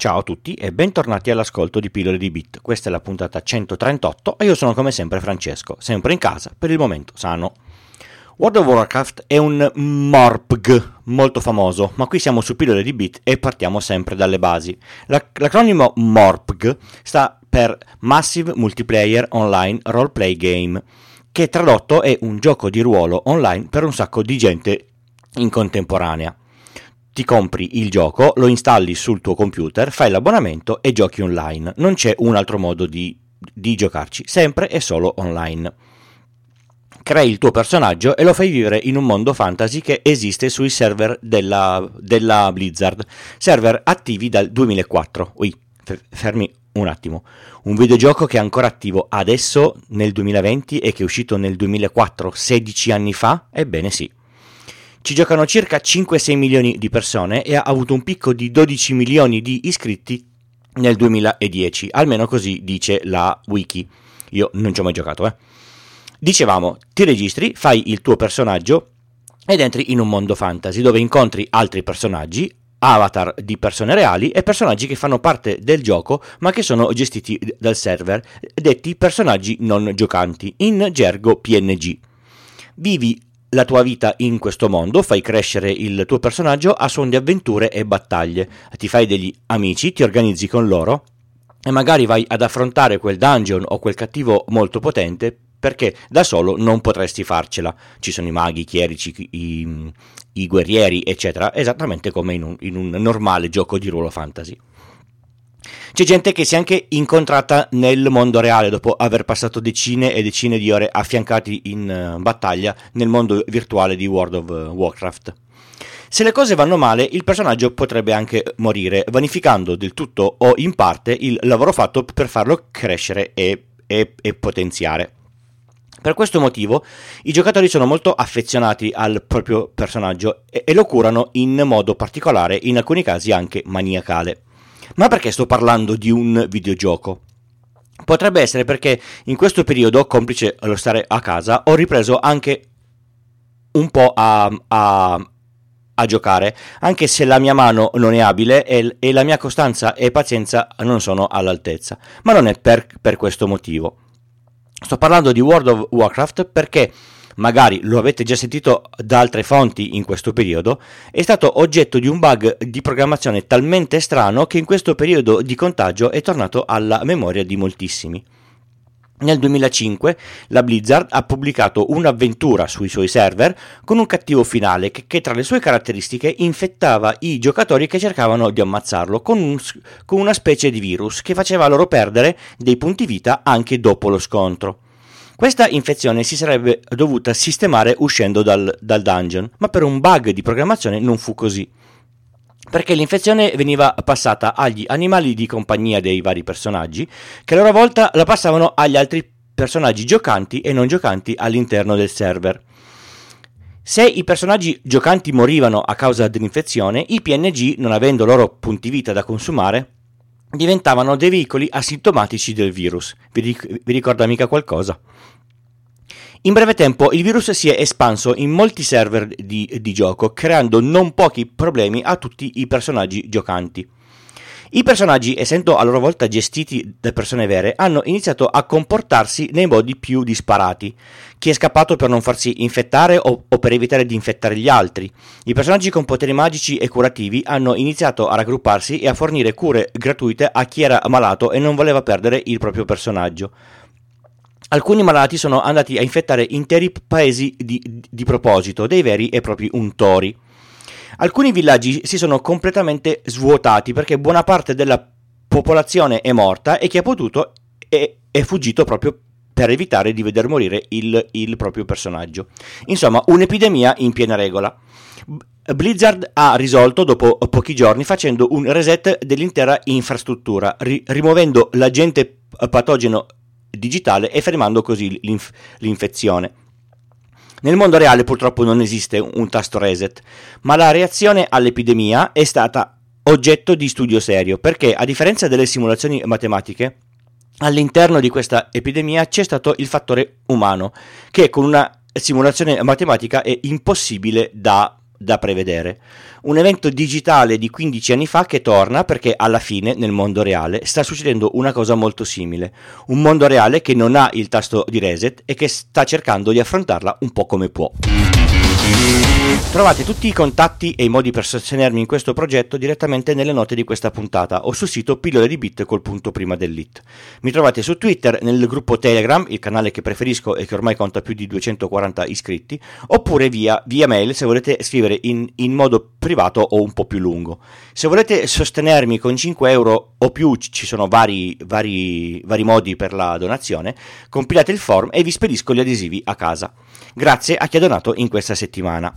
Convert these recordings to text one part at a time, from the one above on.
Ciao a tutti e bentornati all'ascolto di Pillole di Bit. Questa è la puntata 138 e io sono come sempre Francesco, sempre in casa, per il momento sano. World of Warcraft è un MORPG molto famoso, ma qui siamo su Pillole di Bit e partiamo sempre dalle basi. l'acronimo MORPG sta per Massive Multiplayer Online Roleplay Game, che tradotto è un gioco di ruolo online per un sacco di gente in contemporanea ti compri il gioco, lo installi sul tuo computer, fai l'abbonamento e giochi online. Non c'è un altro modo di, di giocarci, sempre e solo online. Crei il tuo personaggio e lo fai vivere in un mondo fantasy che esiste sui server della, della Blizzard, server attivi dal 2004. Ui, fermi un attimo. Un videogioco che è ancora attivo adesso nel 2020 e che è uscito nel 2004, 16 anni fa? Ebbene sì. Ci giocano circa 5-6 milioni di persone e ha avuto un picco di 12 milioni di iscritti nel 2010, almeno così dice la wiki. Io non ci ho mai giocato, eh. Dicevamo, ti registri, fai il tuo personaggio ed entri in un mondo fantasy dove incontri altri personaggi, avatar di persone reali e personaggi che fanno parte del gioco ma che sono gestiti dal server, detti personaggi non giocanti, in gergo PNG. Vivi la tua vita in questo mondo, fai crescere il tuo personaggio a suon di avventure e battaglie, ti fai degli amici, ti organizzi con loro e magari vai ad affrontare quel dungeon o quel cattivo molto potente perché da solo non potresti farcela. Ci sono i maghi, i chierici, i, i guerrieri, eccetera, esattamente come in un, in un normale gioco di ruolo fantasy. C'è gente che si è anche incontrata nel mondo reale dopo aver passato decine e decine di ore affiancati in uh, battaglia nel mondo virtuale di World of uh, Warcraft. Se le cose vanno male, il personaggio potrebbe anche morire, vanificando del tutto o in parte il lavoro fatto per farlo crescere e, e, e potenziare. Per questo motivo i giocatori sono molto affezionati al proprio personaggio e, e lo curano in modo particolare, in alcuni casi anche maniacale. Ma perché sto parlando di un videogioco? Potrebbe essere perché in questo periodo, complice lo stare a casa, ho ripreso anche un po' a, a, a giocare, anche se la mia mano non è abile e, e, la mia costanza e pazienza non sono all'altezza. Ma non è per, per questo motivo. Sto parlando di World of Warcraft perché magari lo avete già sentito da altre fonti in questo periodo, è stato oggetto di un bug di programmazione talmente strano che in questo periodo di contagio è tornato alla memoria di moltissimi. Nel 2005 la Blizzard ha pubblicato un'avventura sui suoi server con un cattivo finale che, che, tra le sue caratteristiche infettava i giocatori che cercavano di ammazzarlo con, un, con una specie di virus che faceva loro perdere dei punti vita anche dopo lo scontro. Questa infezione si sarebbe dovuta sistemare uscendo dal, dal dungeon, ma per un bug di programmazione non fu così perché l'infezione veniva passata agli animali di compagnia dei vari personaggi, che a loro volta la passavano agli altri personaggi giocanti e non giocanti all'interno del server. Se i personaggi giocanti morivano a causa dell'infezione, i PNG, non avendo loro punti vita da consumare, diventavano dei veicoli asintomatici del virus. Vi, ric- vi ricorda mica qualcosa? In breve tempo il virus si è espanso in molti server di, di, gioco, creando non pochi problemi a tutti i personaggi giocanti. I personaggi, essendo a loro volta gestiti da persone vere, hanno iniziato a comportarsi nei modi più disparati. Chi è scappato per non farsi infettare o, o per evitare di infettare gli altri. I personaggi con poteri magici e curativi hanno iniziato a raggrupparsi e a fornire cure gratuite a chi era malato e non voleva perdere il proprio personaggio. Alcuni malati sono andati a infettare interi paesi di, di proposito, dei veri e propri untori. Alcuni villaggi si sono completamente svuotati perché buona parte della popolazione è morta e chi ha potuto è, è fuggito proprio per evitare di veder morire il, il proprio personaggio. Insomma, un'epidemia in piena regola. Blizzard ha risolto dopo pochi giorni facendo un reset dell'intera infrastruttura, ri- rimuovendo l'agente patogeno digitale e fermando così l'inf- l'infezione. Nel mondo reale purtroppo non esiste un tasto reset, ma la reazione all'epidemia è stata oggetto di studio serio, perché a differenza delle simulazioni matematiche, all'interno di questa epidemia c'è stato il fattore umano, che con una simulazione matematica è impossibile da da prevedere. Un evento digitale di 15 anni fa che torna perché alla fine nel mondo reale sta succedendo una cosa molto simile. Un mondo reale che non ha il tasto di reset e che sta cercando di affrontarla un po' come può. Trovate tutti i contatti e i modi per sostenermi in questo progetto direttamente nelle note di questa puntata o sul sito pillole di bit col punto prima dell'it. Mi trovate su Twitter, nel gruppo Telegram, il canale che preferisco e che ormai conta più di 240 iscritti, oppure via, via mail se volete scrivere in, in, modo privato o un po' più lungo. Se volete sostenermi con 5 euro o più, ci sono vari, vari, vari modi per la donazione, compilate il form e vi spedisco gli adesivi a casa. Grazie a chi ha donato in questa settimana.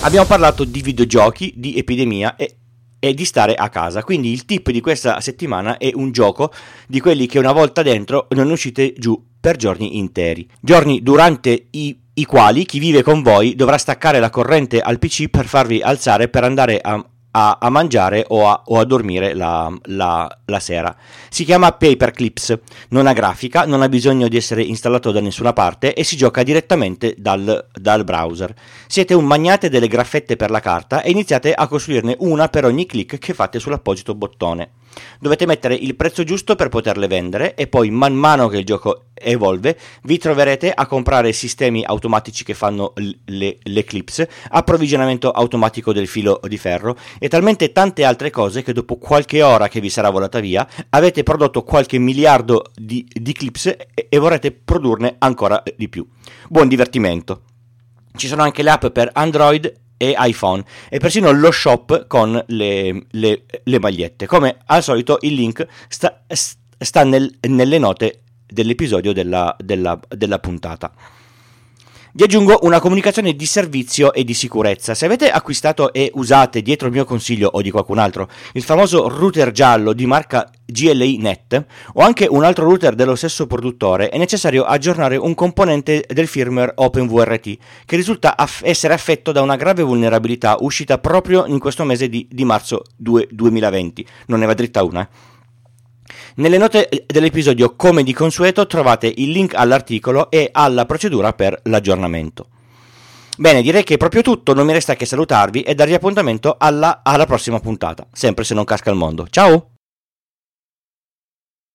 Abbiamo parlato di videogiochi, di epidemia e, e di stare a casa. Quindi il tip di questa settimana è un gioco di quelli che una volta dentro non uscite giù per giorni interi. Giorni durante i, i quali chi vive con voi dovrà staccare la corrente al PC per farvi alzare per andare a a, a mangiare o a, o a dormire la, la, la, sera. Si chiama Paperclips, non ha grafica, non ha bisogno di essere installato da nessuna parte e si gioca direttamente dal, dal browser. Siete un magnate delle graffette per la carta e iniziate a costruirne una per ogni click che fate sull'apposito bottone. Dovete mettere il prezzo giusto per poterle vendere e poi man mano che il gioco evolve vi troverete a comprare sistemi automatici che fanno le, le clips, approvvigionamento automatico del filo di ferro e talmente tante altre cose che dopo qualche ora che vi sarà volata via avete prodotto qualche miliardo di, di clips e, e vorrete produrne ancora di più. Buon divertimento! Ci sono anche le app per Android e iPhone e persino lo shop con le, le, le magliette. Come al solito il link sta, sta nel, nelle note dell'episodio della, della, della puntata. Vi aggiungo una comunicazione di servizio e di sicurezza. Se avete acquistato e usate dietro il mio consiglio o di qualcun altro il famoso router giallo di marca GLI Net o anche un altro router dello stesso produttore, è necessario aggiornare un componente del firmware OpenVRT che risulta aff- essere affetto da una grave vulnerabilità uscita proprio in questo mese di, di marzo 2, 2020. Non ne va dritta una. Eh? Nelle note dell'episodio, come di consueto, trovate il link all'articolo e alla procedura per l'aggiornamento. Bene, direi che è proprio tutto, non mi resta che salutarvi e darvi appuntamento alla, alla prossima puntata, sempre se non casca il mondo. Ciao!